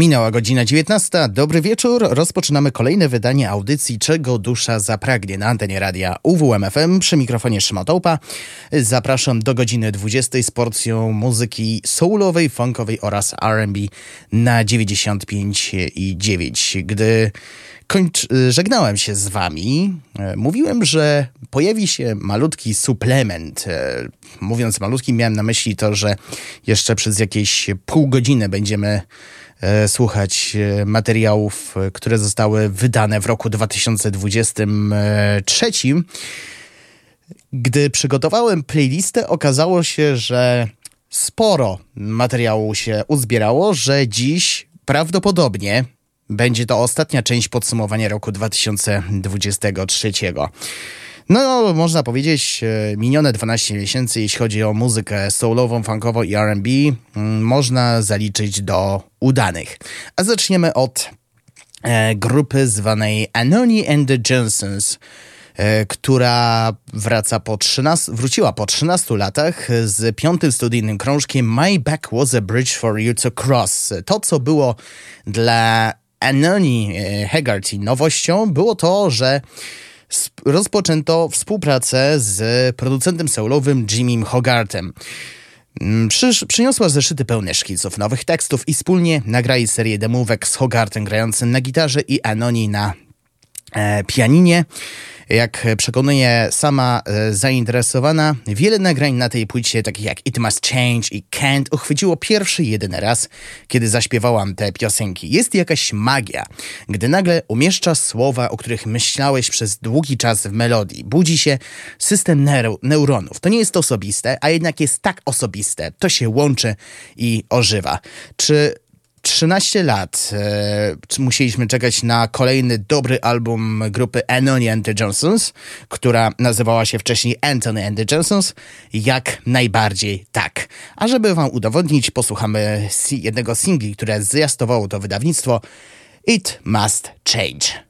Minęła godzina 19. Dobry wieczór. Rozpoczynamy kolejne wydanie audycji Czego dusza zapragnie na antenie radia UWMFM przy mikrofonie Szymotołpa. Zapraszam do godziny 20 z porcją muzyki soulowej, funkowej oraz R&B na 95 i 9. Gdy kończ, żegnałem się z wami, mówiłem, że pojawi się malutki suplement. Mówiąc malutki, miałem na myśli to, że jeszcze przez jakieś pół godziny będziemy E, słuchać e, materiałów, e, które zostały wydane w roku 2023. Gdy przygotowałem playlistę, okazało się, że sporo materiału się uzbierało, że dziś prawdopodobnie będzie to ostatnia część podsumowania roku 2023. No, można powiedzieć, e, minione 12 miesięcy, jeśli chodzi o muzykę soulową, funkową i R&B, mm, można zaliczyć do udanych. A zaczniemy od e, grupy zwanej Anoni and the Johnsons, e, która wraca po 13, wróciła po 13 latach z piątym studyjnym krążkiem My Back Was a Bridge for You to Cross. To, co było dla Anoni Hegarty nowością, było to, że rozpoczęto współpracę z producentem soulowym Jimmym Hogartem. Mm, Przysz, przyniosła zeszyty pełne szkiców, nowych tekstów i wspólnie nagrali serię demówek z Hogartem grającym na gitarze i Anoni na e, pianinie. Jak przekonuje sama e, zainteresowana, wiele nagrań na tej płycie, takich jak It Must Change i Can't, uchwyciło pierwszy jedyny raz, kiedy zaśpiewałam te piosenki. Jest jakaś magia, gdy nagle umieszczasz słowa, o których myślałeś przez długi czas w melodii. Budzi się system neur neuronów. To nie jest osobiste, a jednak jest tak osobiste. To się łączy i ożywa. Czy 13 lat e, musieliśmy czekać na kolejny dobry album grupy Anony and the Johnsons, która nazywała się wcześniej Anthony and the Johnsons. Jak najbardziej tak. A żeby wam udowodnić, posłuchamy jednego singli, które zjastowało to wydawnictwo It Must Change.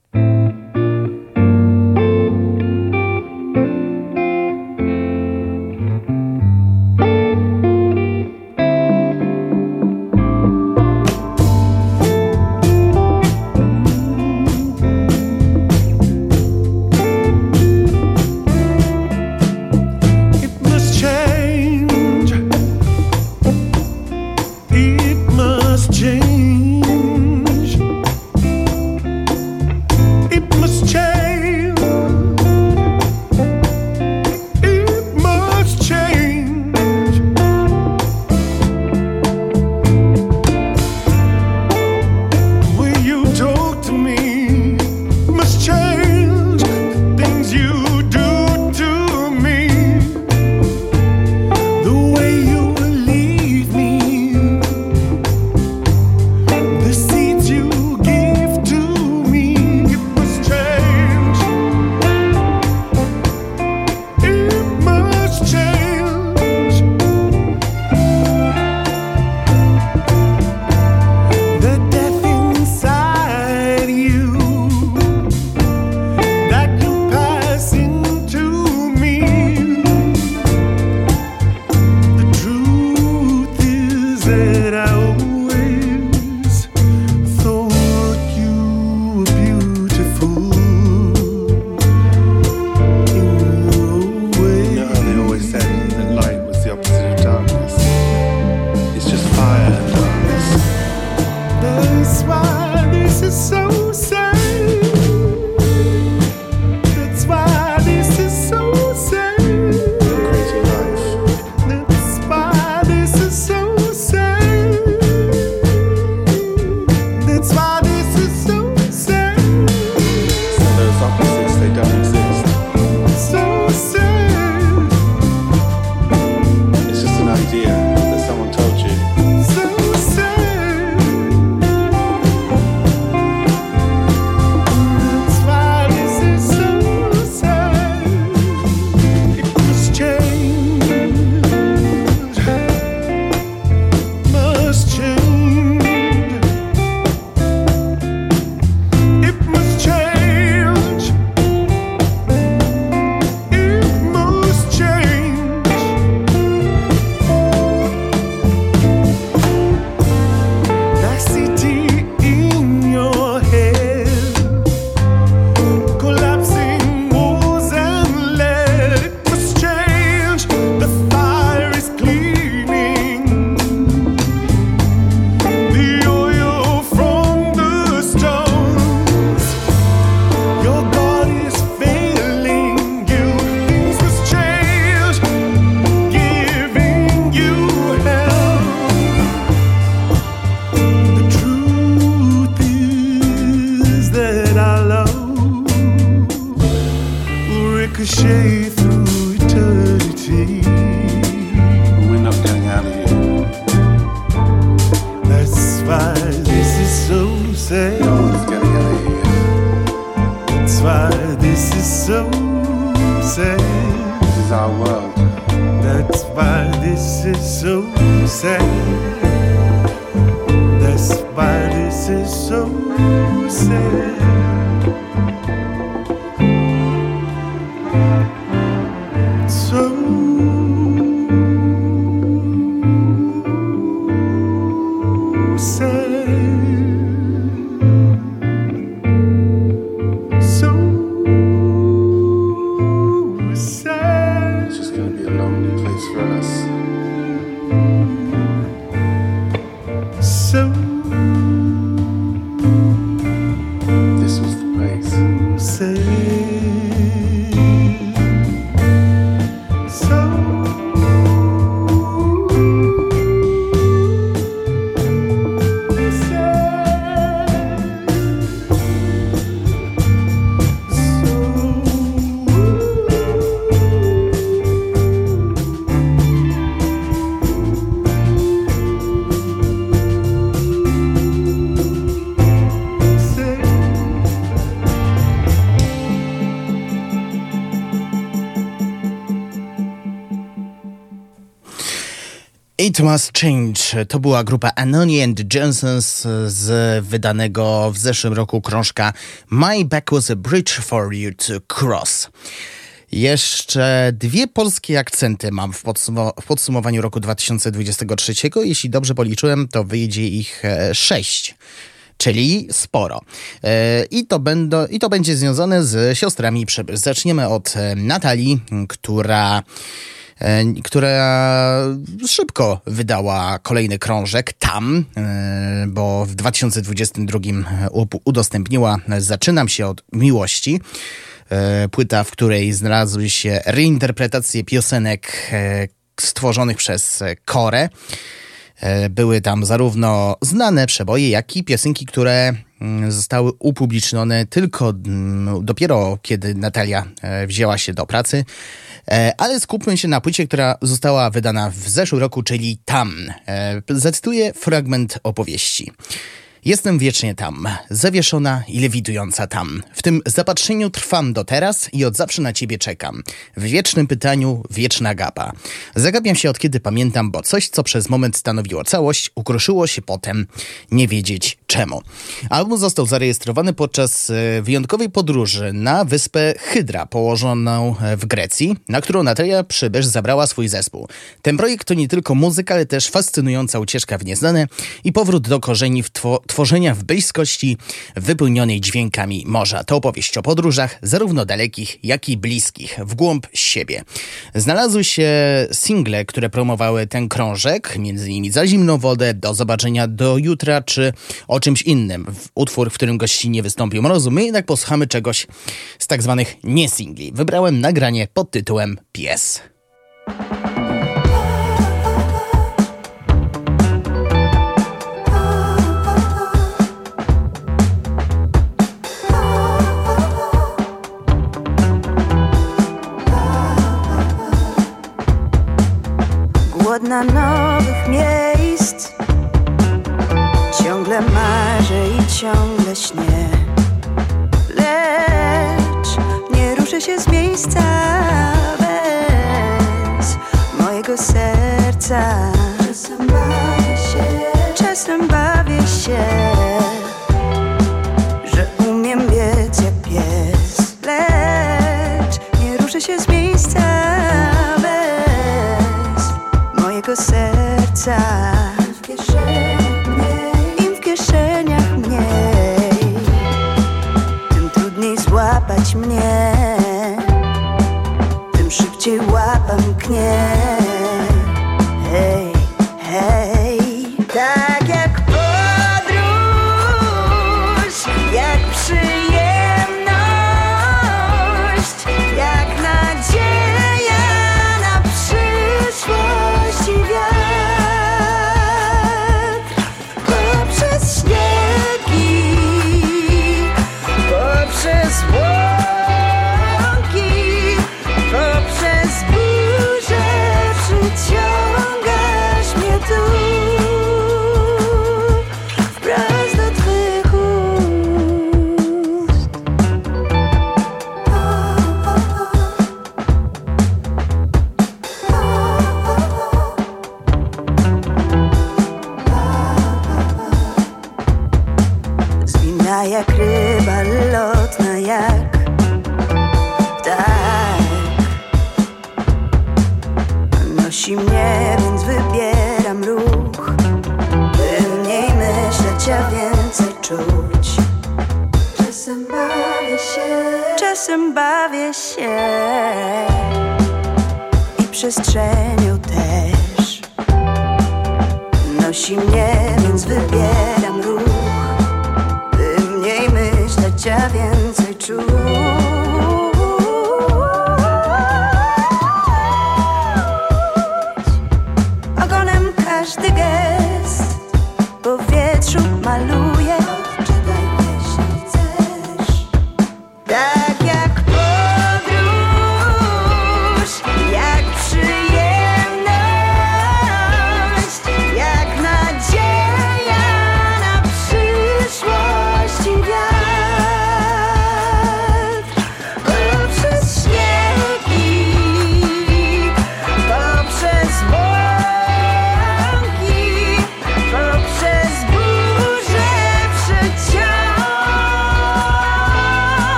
Must Change to była grupa Anony and Johnsons z wydanego w zeszłym roku krążka My Back Was a Bridge for You to Cross. Jeszcze dwie polskie akcenty mam w, w, podsumowaniu roku 2023. Jeśli dobrze policzyłem, to wyjdzie ich e, sześć. Czyli sporo. E, I to, będą, I to będzie związane z siostrami. Zaczniemy od e, Natalii, która która szybko wydała kolejny krążek tam, e, bo w 2022 udostępniła Zaczynam się od miłości. E, płyta, w której znalazły się reinterpretacje piosenek stworzonych przez Korę. Były tam zarówno znane przeboje, jak i piosenki, które zostały upublicznione tylko mm, dopiero kiedy Natalia wzięła się do pracy. E, ale skupmy się na płycie, która została wydana w zeszłym roku, czyli Tam. E, zacytuję fragment opowieści. Jestem wiecznie tam, zawieszona i lewidująca tam. W tym zapatrzeniu trwam do teraz i od zawsze na ciebie czekam. W wiecznym pytaniu wieczna gapa. Zagapiam się od kiedy pamiętam, bo coś, co przez moment stanowiło całość, ukruszyło się potem nie wiedzieć czemu. Album został zarejestrowany podczas e, wyjątkowej podróży na wyspę Hydra, położoną e, w Grecji, na którą Natalia Przybysz zabrała swój zespół. Ten projekt to nie tylko muzyka, ale też fascynująca ucieczka w nieznane i powrót do korzeni w two tworzenia w bliskości wypełnionej dźwiękami morza. To opowieść o podróżach, zarówno dalekich, jak i bliskich, w głąb siebie. Znalazły się single, które promowały ten krążek, innymi Za zimną wodę, Do zobaczenia do jutra, czy o czymś innym. Utwór, w którym gościnnie wystąpił Mrozu. My jednak posłuchamy czegoś z tak zwanych nie-singli. Wybrałem nagranie pod tytułem Pies.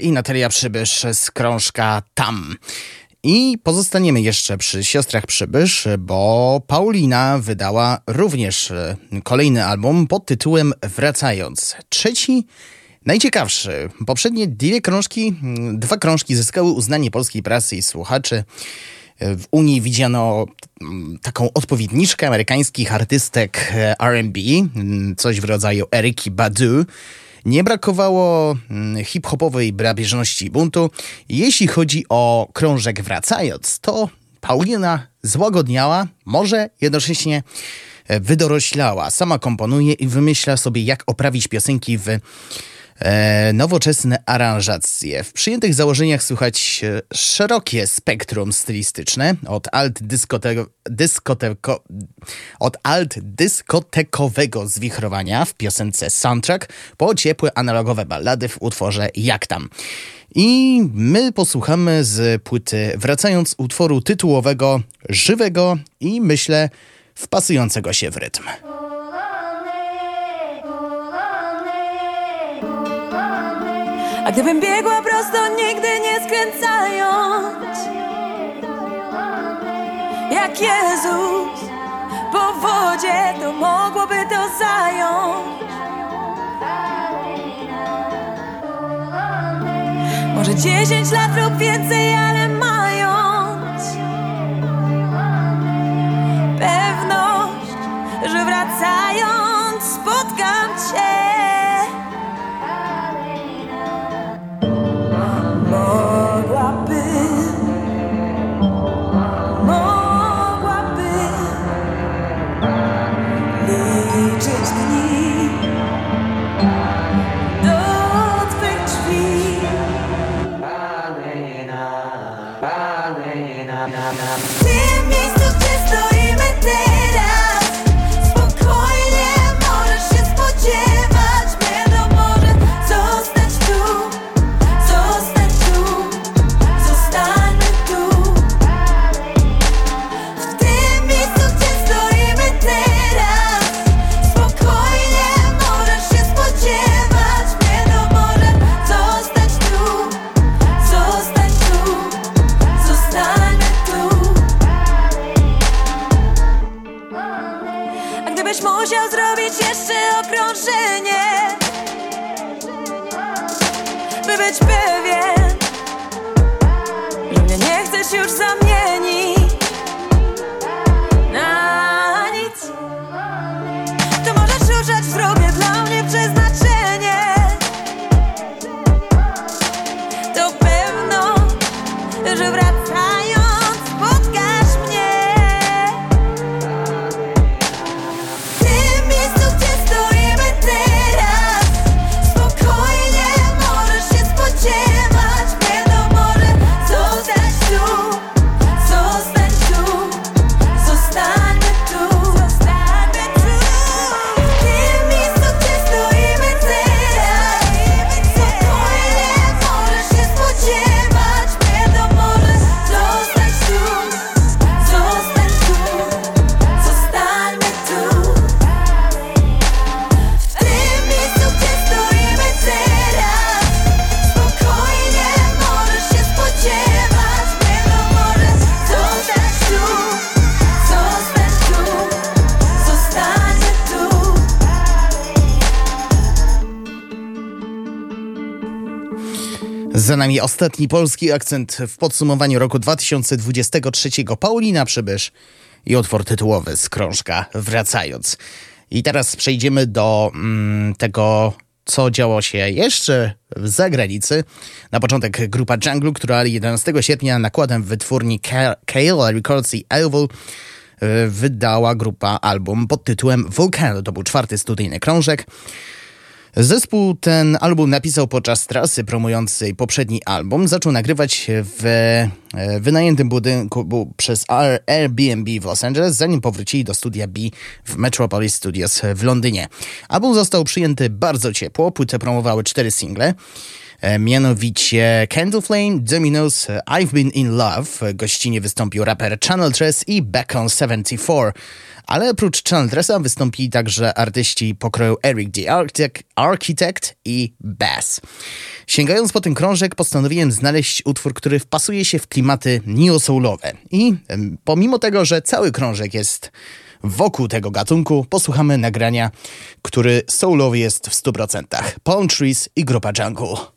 I Natalia Przybysz z krążka Tam. I pozostaniemy jeszcze przy siostrach Przybysz, bo Paulina wydała również kolejny album pod tytułem Wracając. Trzeci, najciekawszy. Poprzednie dwie krążki, dwa krążki zyskały uznanie polskiej prasy i słuchaczy. W Unii widziano taką odpowiedniczkę amerykańskich artystek R&B, coś w rodzaju Eriki Badu, nie brakowało mm, hip-hopowej brabieżności buntu. Jeśli chodzi o krążek wracając, to Paulina złagodniała, może jednocześnie e, wydoroślała. Sama komponuje i wymyśla sobie, jak oprawić piosenki w nowoczesne aranżacje. W przyjętych założeniach słychać e, szerokie spektrum stylistyczne, od alt dyskoteko, dyskoteko, od alt dyskotekowego zwichrowania w piosence Soundtrack po ciepłe analogowe ballady w utworze Jak tam. I my posłuchamy z płyty, wracając utworu tytułowego, żywego i myślę wpasującego się w rytm. A gdybym biegła prosto, nigdy nie skręcając. Jak Jezus po wodzie, to mogłoby to zająć. Może dziesięć lat lub więcej, ale mając Pewność, że wracając spotkam Cię Za nami ostatni polski akcent w podsumowaniu roku 2023. Paulina Przybysz i utwór tytułowy z krążka Wracając. I teraz przejdziemy do mm, tego, co działo się jeszcze w zagranicy. Na początek grupa Jungle, która 11 sierpnia nakładem wytwórni Kale Records i Elvil e, wydała grupa album pod tytułem Volcano. To był czwarty studyjny krążek. Zespół ten album napisał podczas trasy promującej poprzedni album. Zaczął nagrywać w e, wynajętym budynku przez Airbnb w Los Angeles, zanim powrócili do studia B w Metropolis Studios w Londynie. Album został przyjęty bardzo ciepło, płytę promowały cztery single e, mianowicie Candle Flame, Dominoes, I've Been In Love. Gościnie wystąpił raper Channel Dress i Back on 74. Ale oprócz Chandresa wystąpili także artyści pokroju Eric the Architect, Architect i Bass. Sięgając po ten krążek, postanowiłem znaleźć utwór, który wpasuje się w klimaty neo-soulowe. I pomimo tego, że cały krążek jest wokół tego gatunku, posłuchamy nagrania, który soulowy jest w 100%. Palm Trees i grupa Jungle.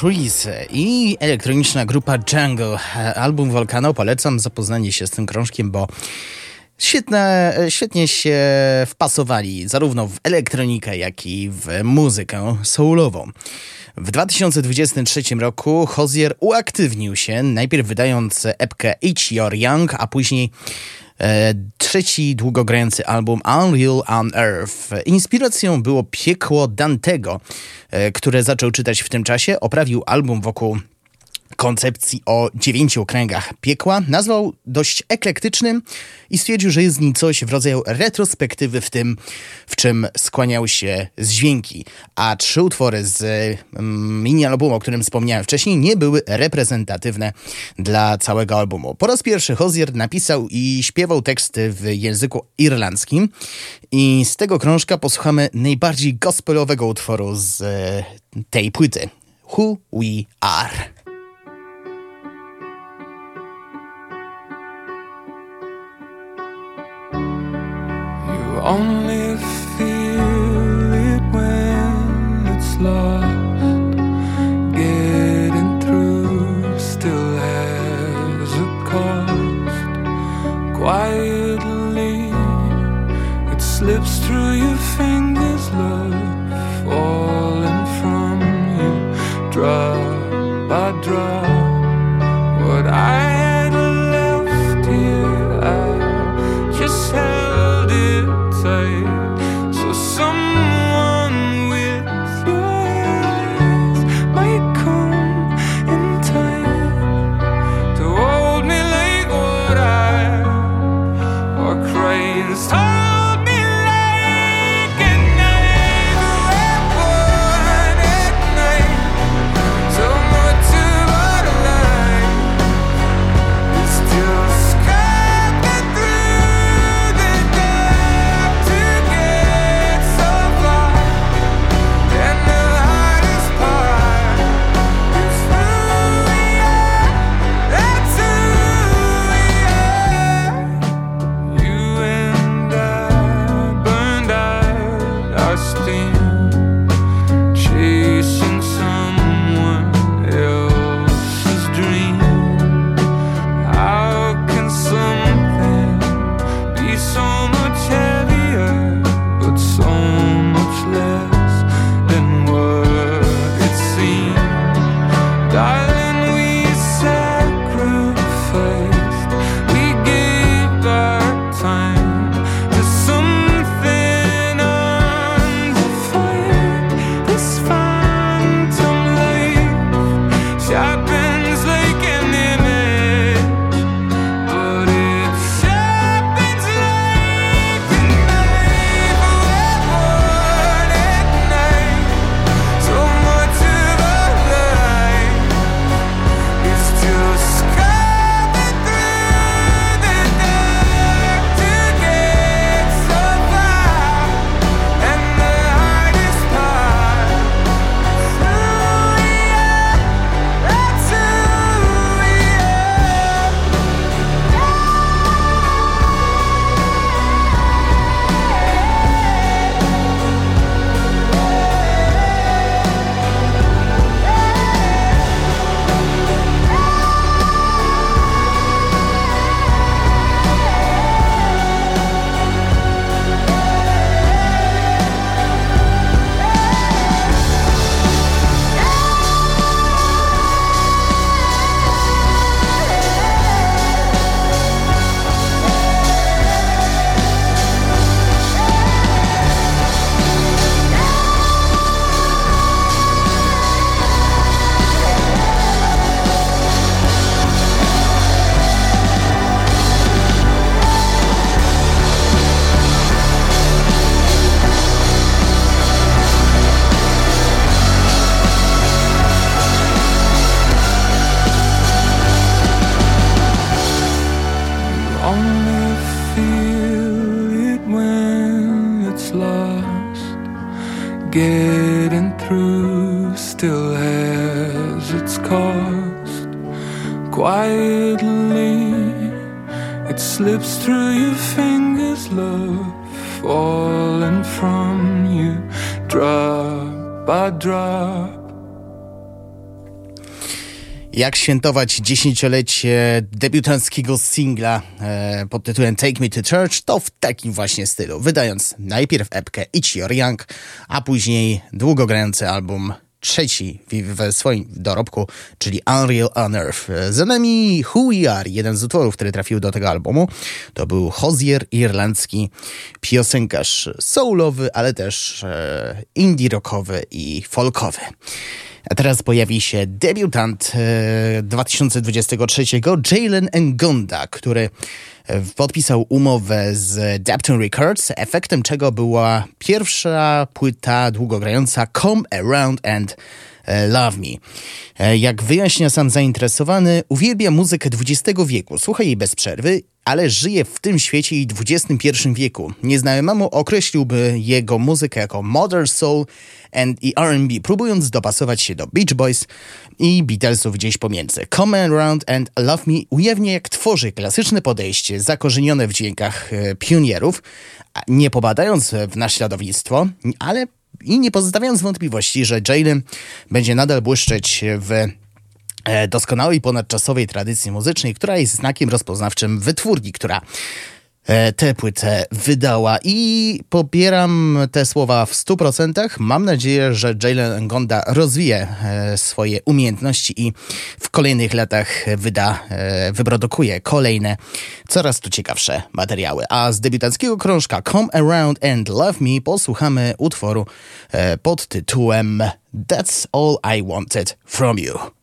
Trees i elektroniczna grupa Jungle. Album Volcano polecam zapoznanie się z tym krążkiem, bo Świetne, świetnie się wpasowali zarówno w elektronikę, jak i w muzykę soulową. W 2023 roku Hozier uaktywnił się, najpierw wydając epkę Each Your Young, a później trzeci długogrający album Unreal on Earth. Inspiracją było piekło Dantego, e, które zaczął czytać w tym czasie. Oprawił album wokół koncepcji o dziewięciu okręgach piekła nazwał dość eklektycznym i stwierdził, że jest w nim coś w rodzaju retrospektywy w tym, w czym skłaniał się z dźwięki. A trzy utwory z mm, mini-albumu, o którym wspomniałem wcześniej, nie były reprezentatywne dla całego albumu. Po raz pierwszy Hozier napisał i śpiewał teksty w języku irlandzkim i z tego krążka posłuchamy najbardziej gospelowego utworu z tej płyty. Who We Are. Only feel jak świętować dziesięciolecie debiutanckiego singla e, pod tytułem Take Me to Church, to w takim właśnie stylu, wydając najpierw epkę It's Your Young, a później długogrający album trzeci w swoim dorobku, czyli Unreal Unearth. Za nami Who We Are, jeden z utworów, który trafił do tego albumu. To był Hozier, irlandzki piosenkarz soulowy, ale też e, indie rockowy i folkowy. A teraz pojawi się debiutant e, 2023, Jalen Ngonda, który podpisał umowę z Dapton Records, efektem czego była pierwsza płyta długogrająca Come Around and e, Love Me. E, jak wyjaśnia sam zainteresowany, uwielbia muzykę XX wieku, słucha jej bez przerwy, ale żyje w tym świecie i XXI wieku. Nieznajomemu określiłby jego muzykę jako modern soul and i R&B, próbując dopasować się do Beach Boys i Beatlesów gdzieś pomiędzy. Come Around and Love Me ujawnia jak tworzy klasyczne podejście zakorzenione w dźwiękach e, pionierów, nie pobadając w naśladownictwo, ale i nie pozostawiając wątpliwości, że Jalen będzie nadal błyszczeć w doskonałej ponadczasowej tradycji muzycznej, która jest znakiem rozpoznawczym wytwórni, która E, tę płytę wydała i popieram te słowa w 100%. Mam nadzieję, że Jalen Gonda rozwije e, swoje umiejętności i w kolejnych latach wyda, e, wyprodukuje kolejne, coraz tu ciekawsze materiały. A z debiutanckiego krążka Come Around and Love Me posłuchamy utworu pod tytułem That's All I Wanted From You.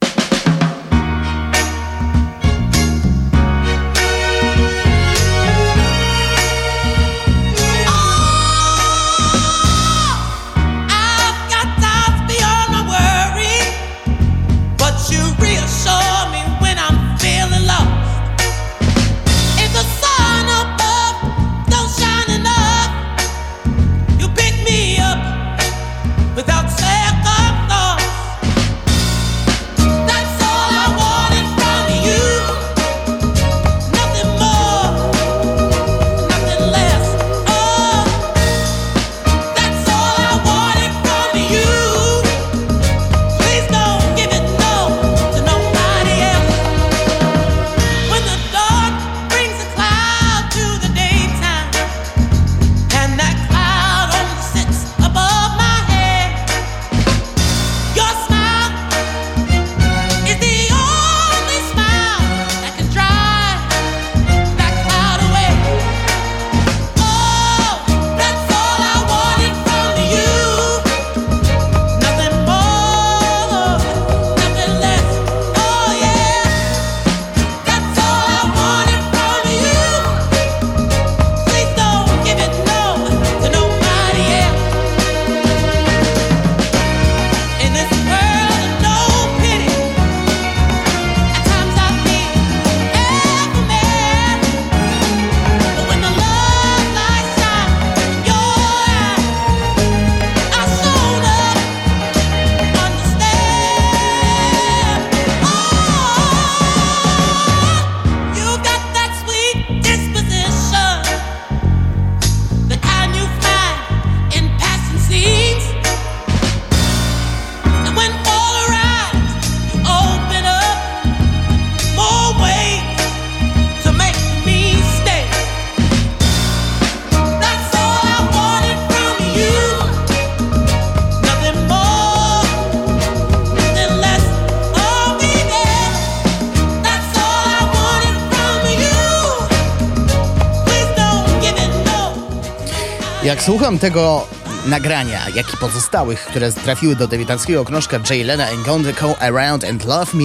Słucham tego nagrania, jak i pozostałych, które trafiły do debiutanckiego krążka Jay Lena and Gone Go Around and Love Me,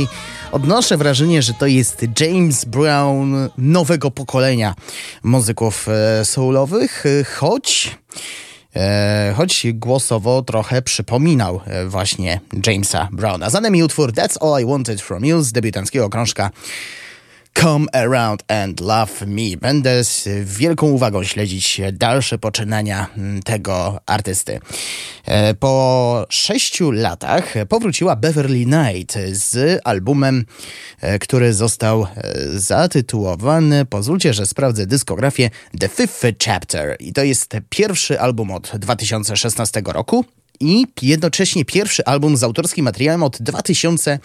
odnoszę wrażenie, że to jest James Brown nowego pokolenia muzyków e, soulowych, choć... E, choć głosowo trochę przypominał e, właśnie Jamesa Browna. Za nami utwór That's All I Wanted From You z debiutanckiego krążka Come Around and Love Me. Będę z wielką uwagą śledzić dalsze poczynania mm, tego artysty. E, po sześciu latach powróciła Beverly Knight z albumem, e, który został e, zatytułowany, pozwólcie, że sprawdzę dyskografię, The Fifth Chapter. I to jest pierwszy album od 2016 roku i jednocześnie pierwszy album z autorskim materiałem od 2000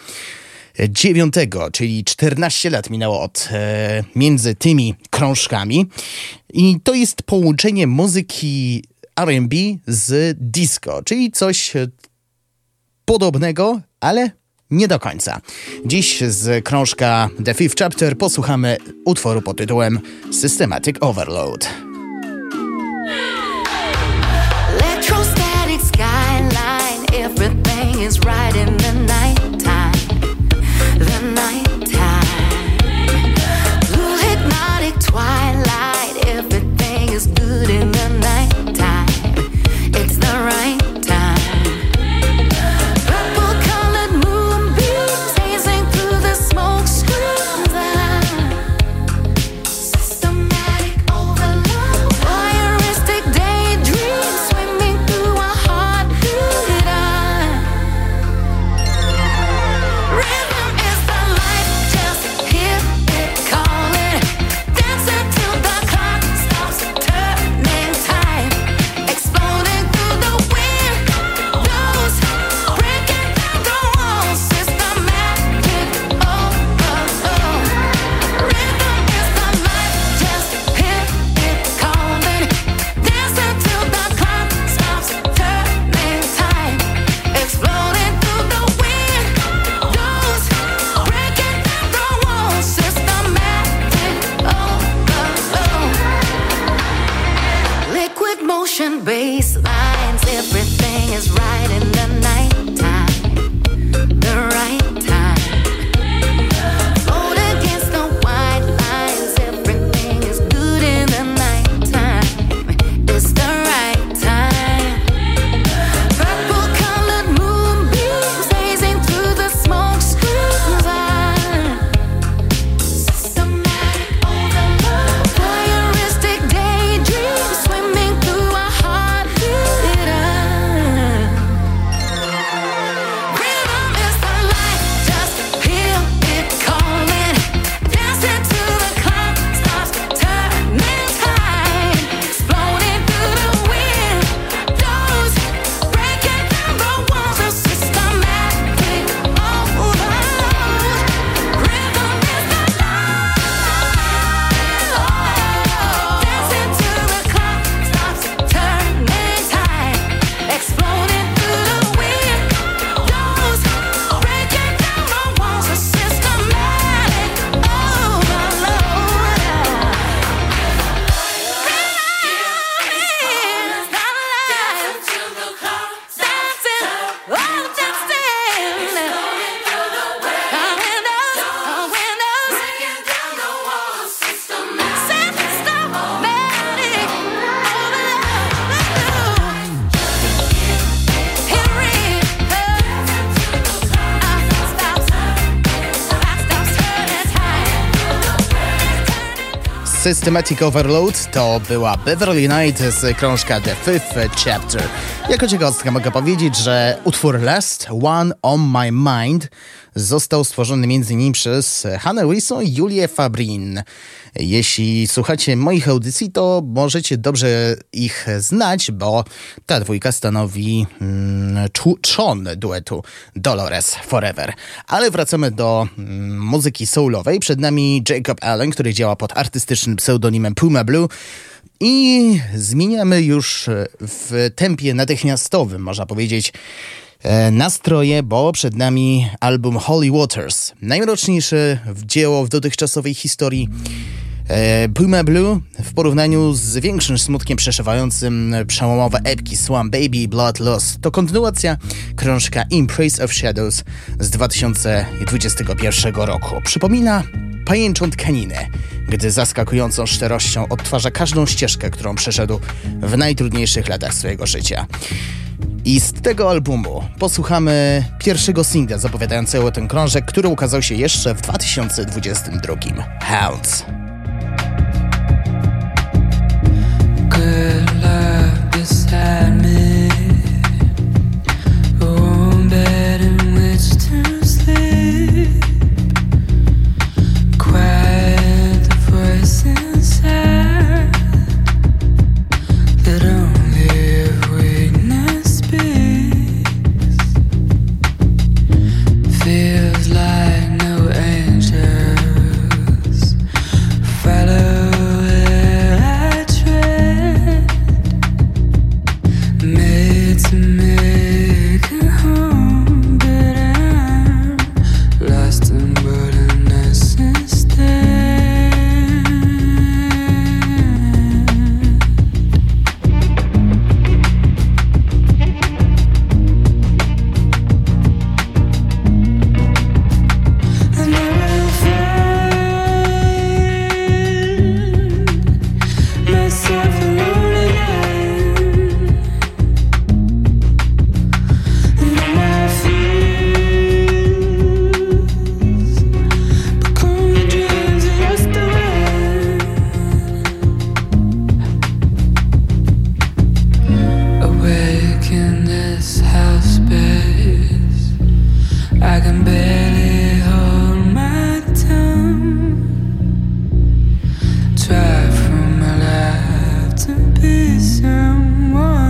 dziewiątego, czyli 14 lat minęło od e, między tymi krążkami. I to jest połączenie muzyki R&B z disco, czyli coś podobnego, ale nie do końca. Dziś z krążka The Fifth Chapter posłuchamy utworu pod tytułem Systematic Overload. Electrostatic skyline, everything is right in Systematic Overload to była Beverly Knight z krążka The Fifth Chapter. Jako ciekawostka mogę powiedzieć, że utwór Last One on My Mind został stworzony m.in. przez Hannah Wilson i Julię Fabrin. Jeśli słuchacie moich audycji, to możecie dobrze ich znać, bo ta dwójka stanowi mm, trzon duetu Dolores Forever. Ale wracamy do mm, muzyki soulowej. Przed nami Jacob Allen, który działa pod artystycznym pseudonimem Puma Blue. I zmieniamy już w tempie natychmiastowym, można powiedzieć, e, nastroje, bo przed nami album Holy Waters. Najmroczniejsze dzieło w dotychczasowej historii E, Puma Blue w porównaniu z większym smutkiem przeszywającym przełomowe epki Swamp Baby Blood Lost to kontynuacja krążka Praise of Shadows z 2021 roku. Przypomina pajęczą tkaninę, gdy zaskakującą szczerością odtwarza każdą ścieżkę, którą przeszedł w najtrudniejszych latach swojego życia. I z tego albumu posłuchamy pierwszego singla zapowiadającego ten krążek, który ukazał się jeszcze w 2022. Hounds. good love me.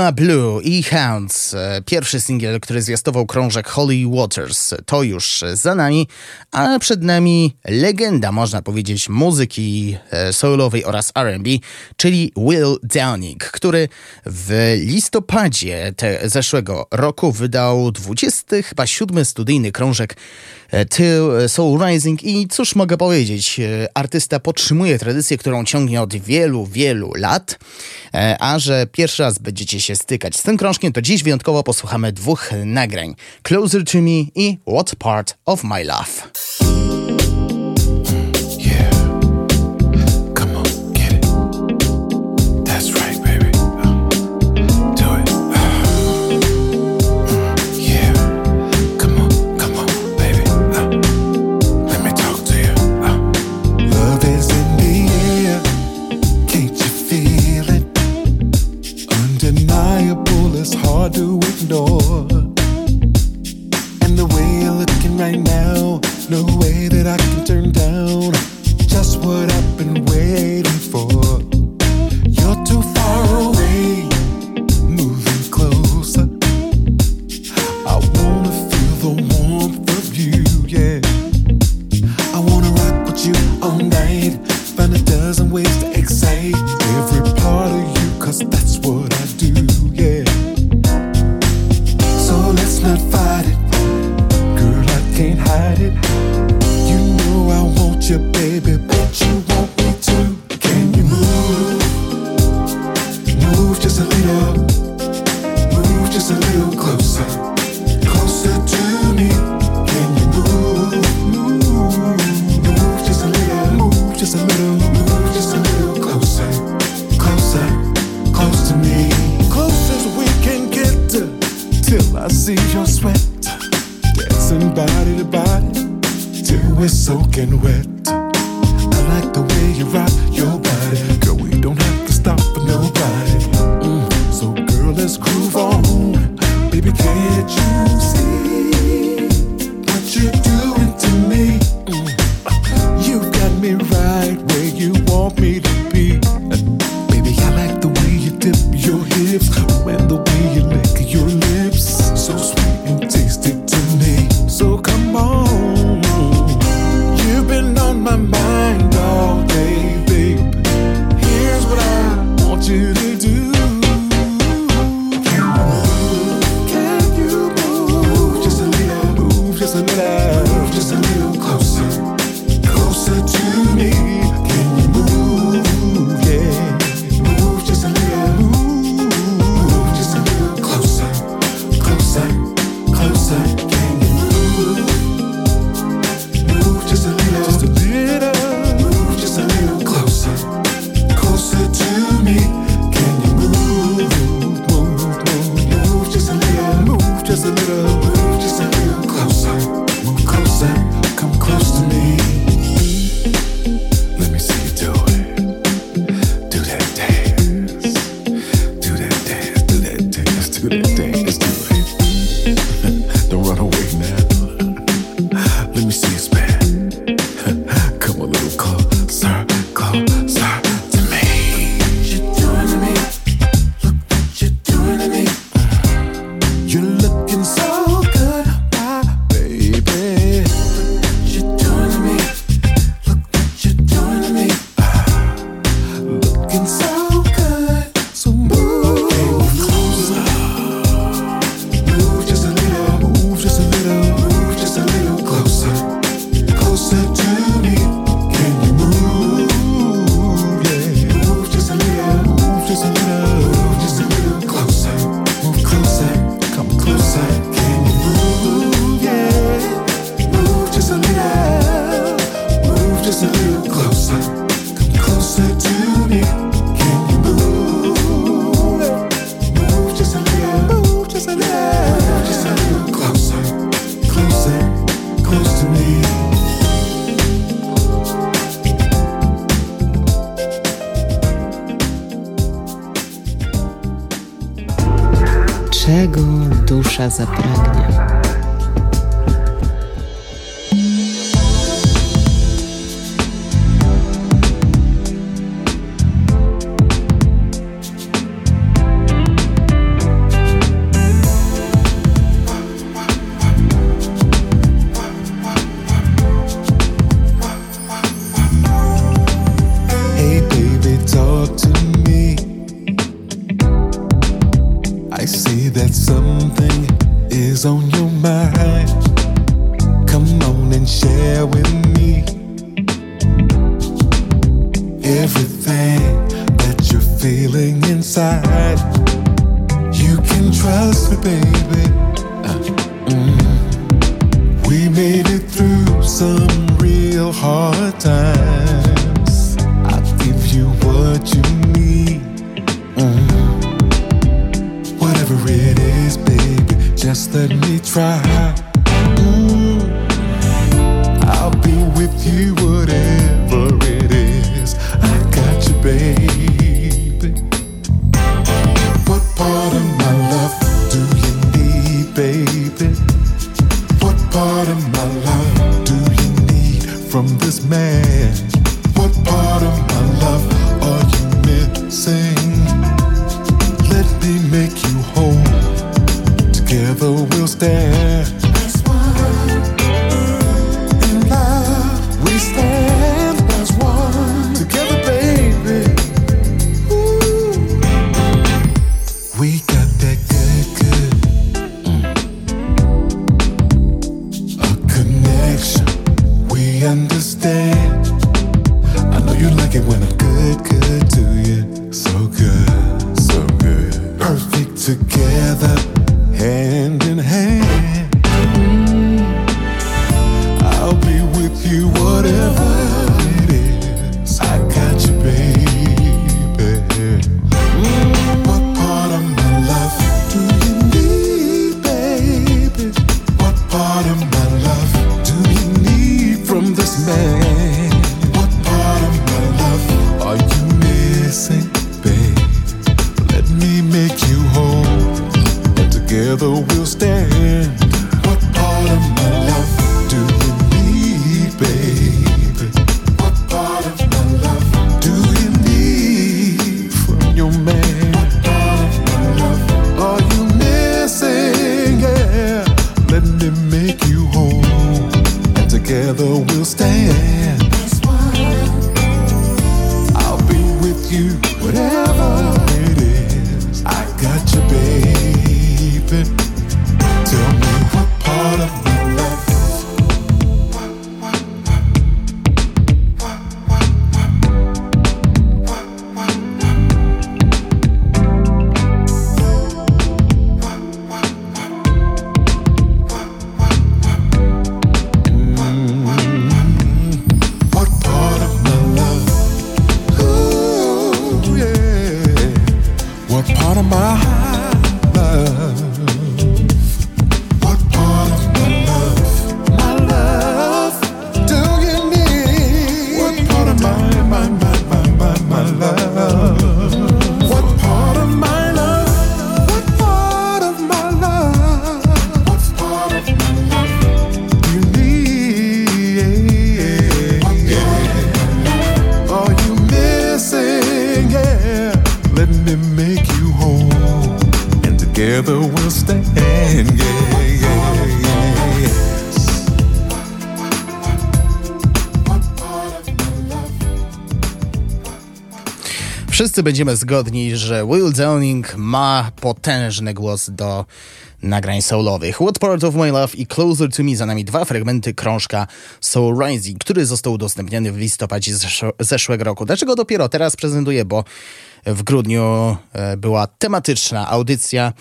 Blue i Hounds, e, pierwszy singiel, który zwiastował krążek Holy Waters, to już za nami, a przed nami legenda, można powiedzieć, muzyki e, soulowej oraz R&B, czyli Will Downing, który w listopadzie zeszłego roku wydał 27 studyjny krążek e, Till Soul Rising. I cóż mogę powiedzieć, artysta podtrzymuje tradycję, którą ciągnie od wielu, wielu lat, a że pierwszy raz będziecie się stykać z tym krążkiem, to dziś wyjątkowo posłuchamy dwóch nagrań. Closer to Me i What Part of My Love. verte. wszyscy będziemy zgodni, że Will Downing ma potężny głos do nagrań soulowych. What Part of My Love i Closer to Me za nami dwa fragmenty krążka Soul Rising, który został udostępniony w listopadzie zesz zeszłego roku. Dlaczego dopiero teraz prezentuję? Bo w grudniu e, była tematyczna audycja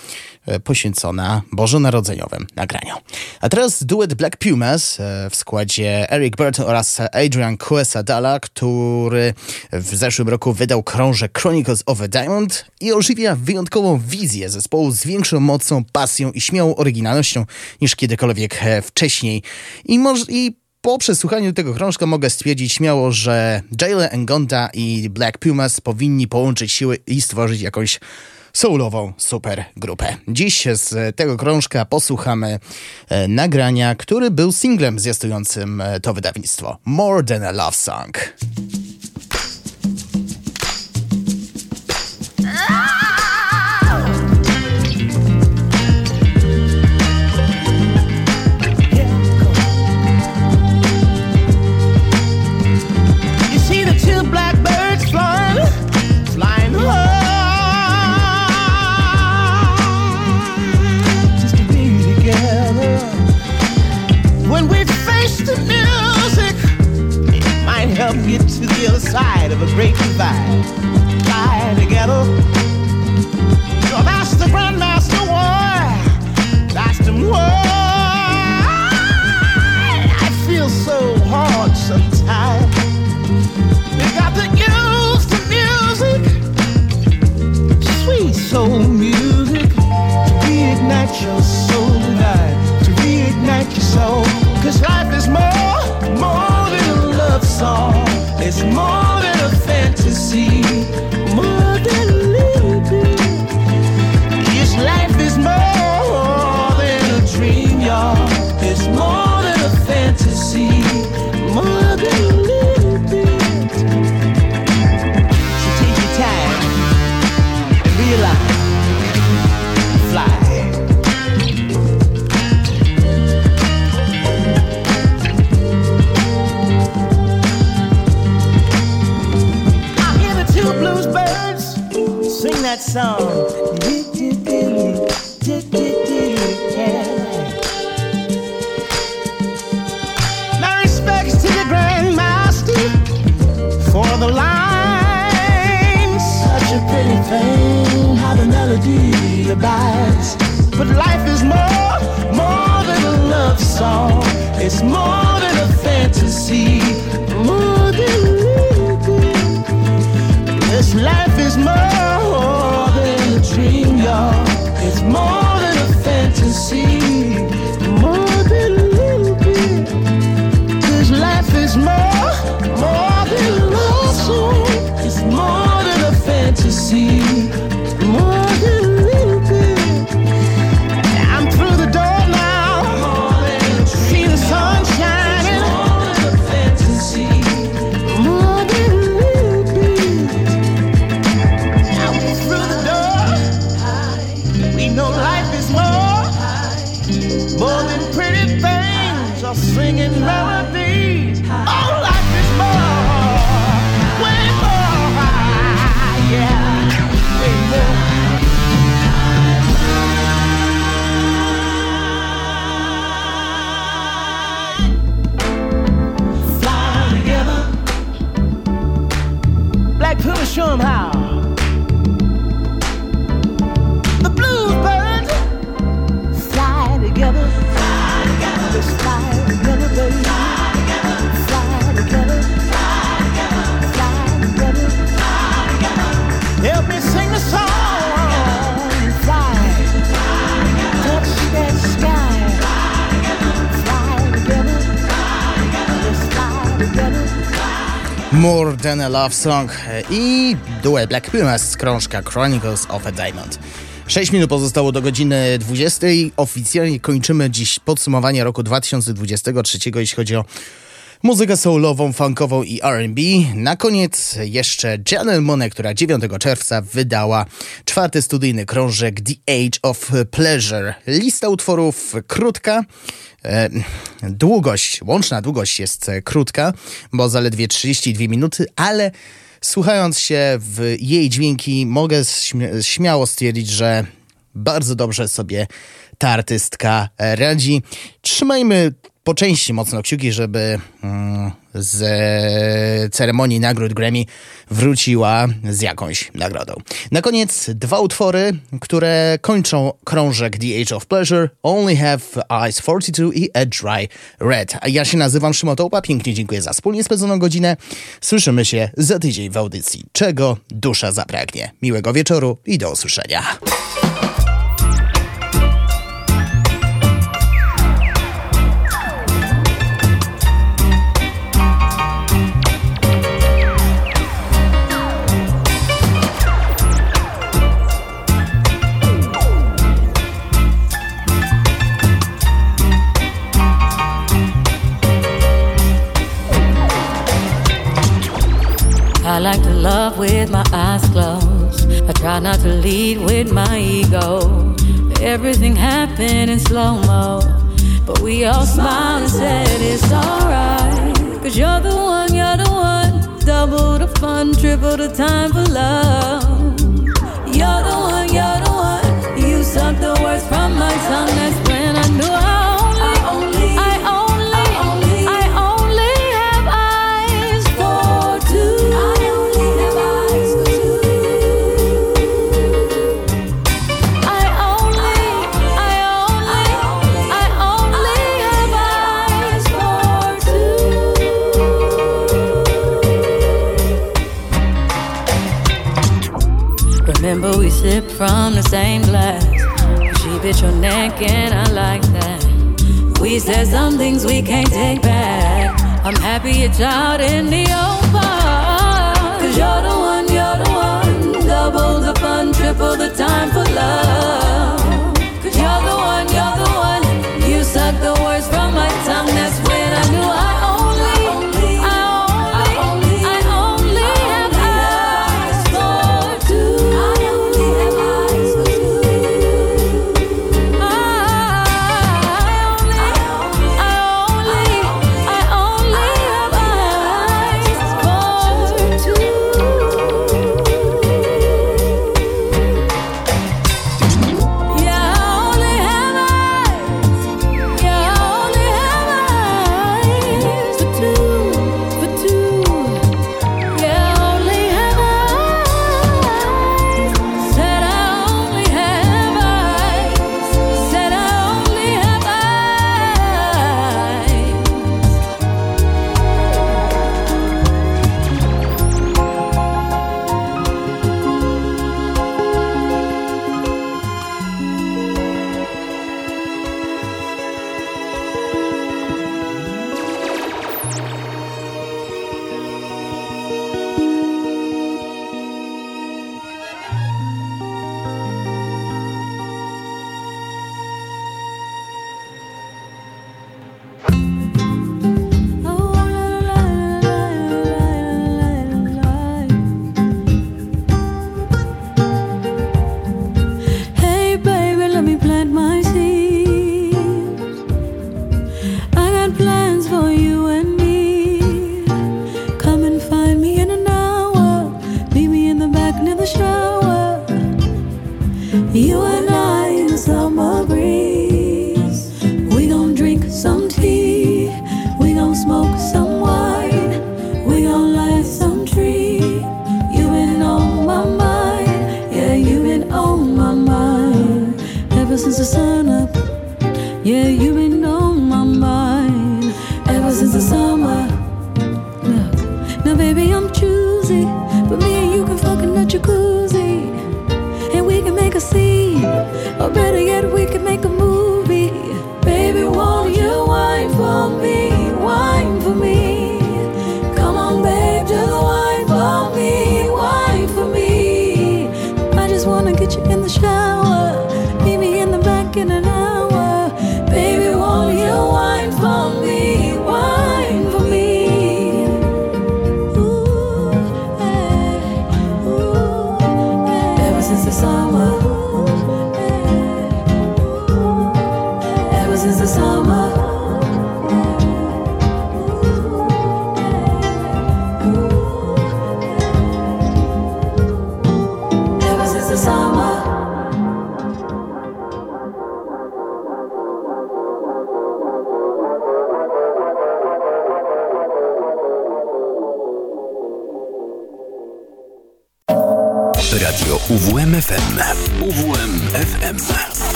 e, poświęcona bożonarodzeniowym nagraniom. A teraz duet Black Pumas e, w składzie Eric Burton oraz Adrian Quesadala, który w zeszłym roku wydał krążek Chronicles of a Diamond i ożywia wyjątkową wizję zespołu z większą mocą, pasją i śmiałą oryginalnością niż kiedykolwiek wcześniej. I, moż- i po przesłuchaniu tego krążka mogę stwierdzić śmiało, że Jalen Engonda i Black Pumas powinni połączyć siły i stworzyć jakąś soulową supergrupę. Dziś z tego krążka posłuchamy e, nagrania, który był singlem zwiastującym e, to wydawnictwo More Than a Love Song. A Love Song i duet Black Pumas z krążka Chronicles of a Diamond. 6 minut pozostało do godziny 20. Oficjalnie kończymy dziś podsumowanie roku 2023, jeśli chodzi o muzykę soulową, funkową i R&B. Na koniec jeszcze Janelle Monáe, która 9 czerwca wydała czwarty studyjny krążek The Age of Pleasure. Lista utworów krótka, E, długość, łączna długość jest krótka, bo zaledwie 32 minuty, ale słuchając się w jej dźwięki, mogę śmia- śmiało stwierdzić, że bardzo dobrze sobie ta artystka radzi. Trzymajmy po części mocno kciuki, żeby mm, z ceremonii nagród Grammy wróciła z jakąś nagrodą. Na koniec dwa utwory, które kończą krążek The Age of Pleasure, Only Have Eyes 42 i A Dry Red. Ja się nazywam Szymon Tołpa, pięknie dziękuję za wspólnie spędzoną godzinę. Słyszymy się za tydzień w audycji Czego Dusza Zapragnie. Miłego wieczoru i do usłyszenia. I like to love with my eyes closed. I try not to lead with my ego. Everything happened in slow mo. But we all smiled and said it's alright. Cause you're the one, you're the one. Double the fun, triple the time for love. You're the one, you're the one. You suck the words from my tongue. That's Remember we sipped from the same glass. She bit your neck and I like that. We said some things we can't take back. I'm happy it's out in the open. Cause you're the one, you're the one. Double the fun, triple the time for love. Cause you're the one, you're the one. You suck the words from my tongue. That's when I knew I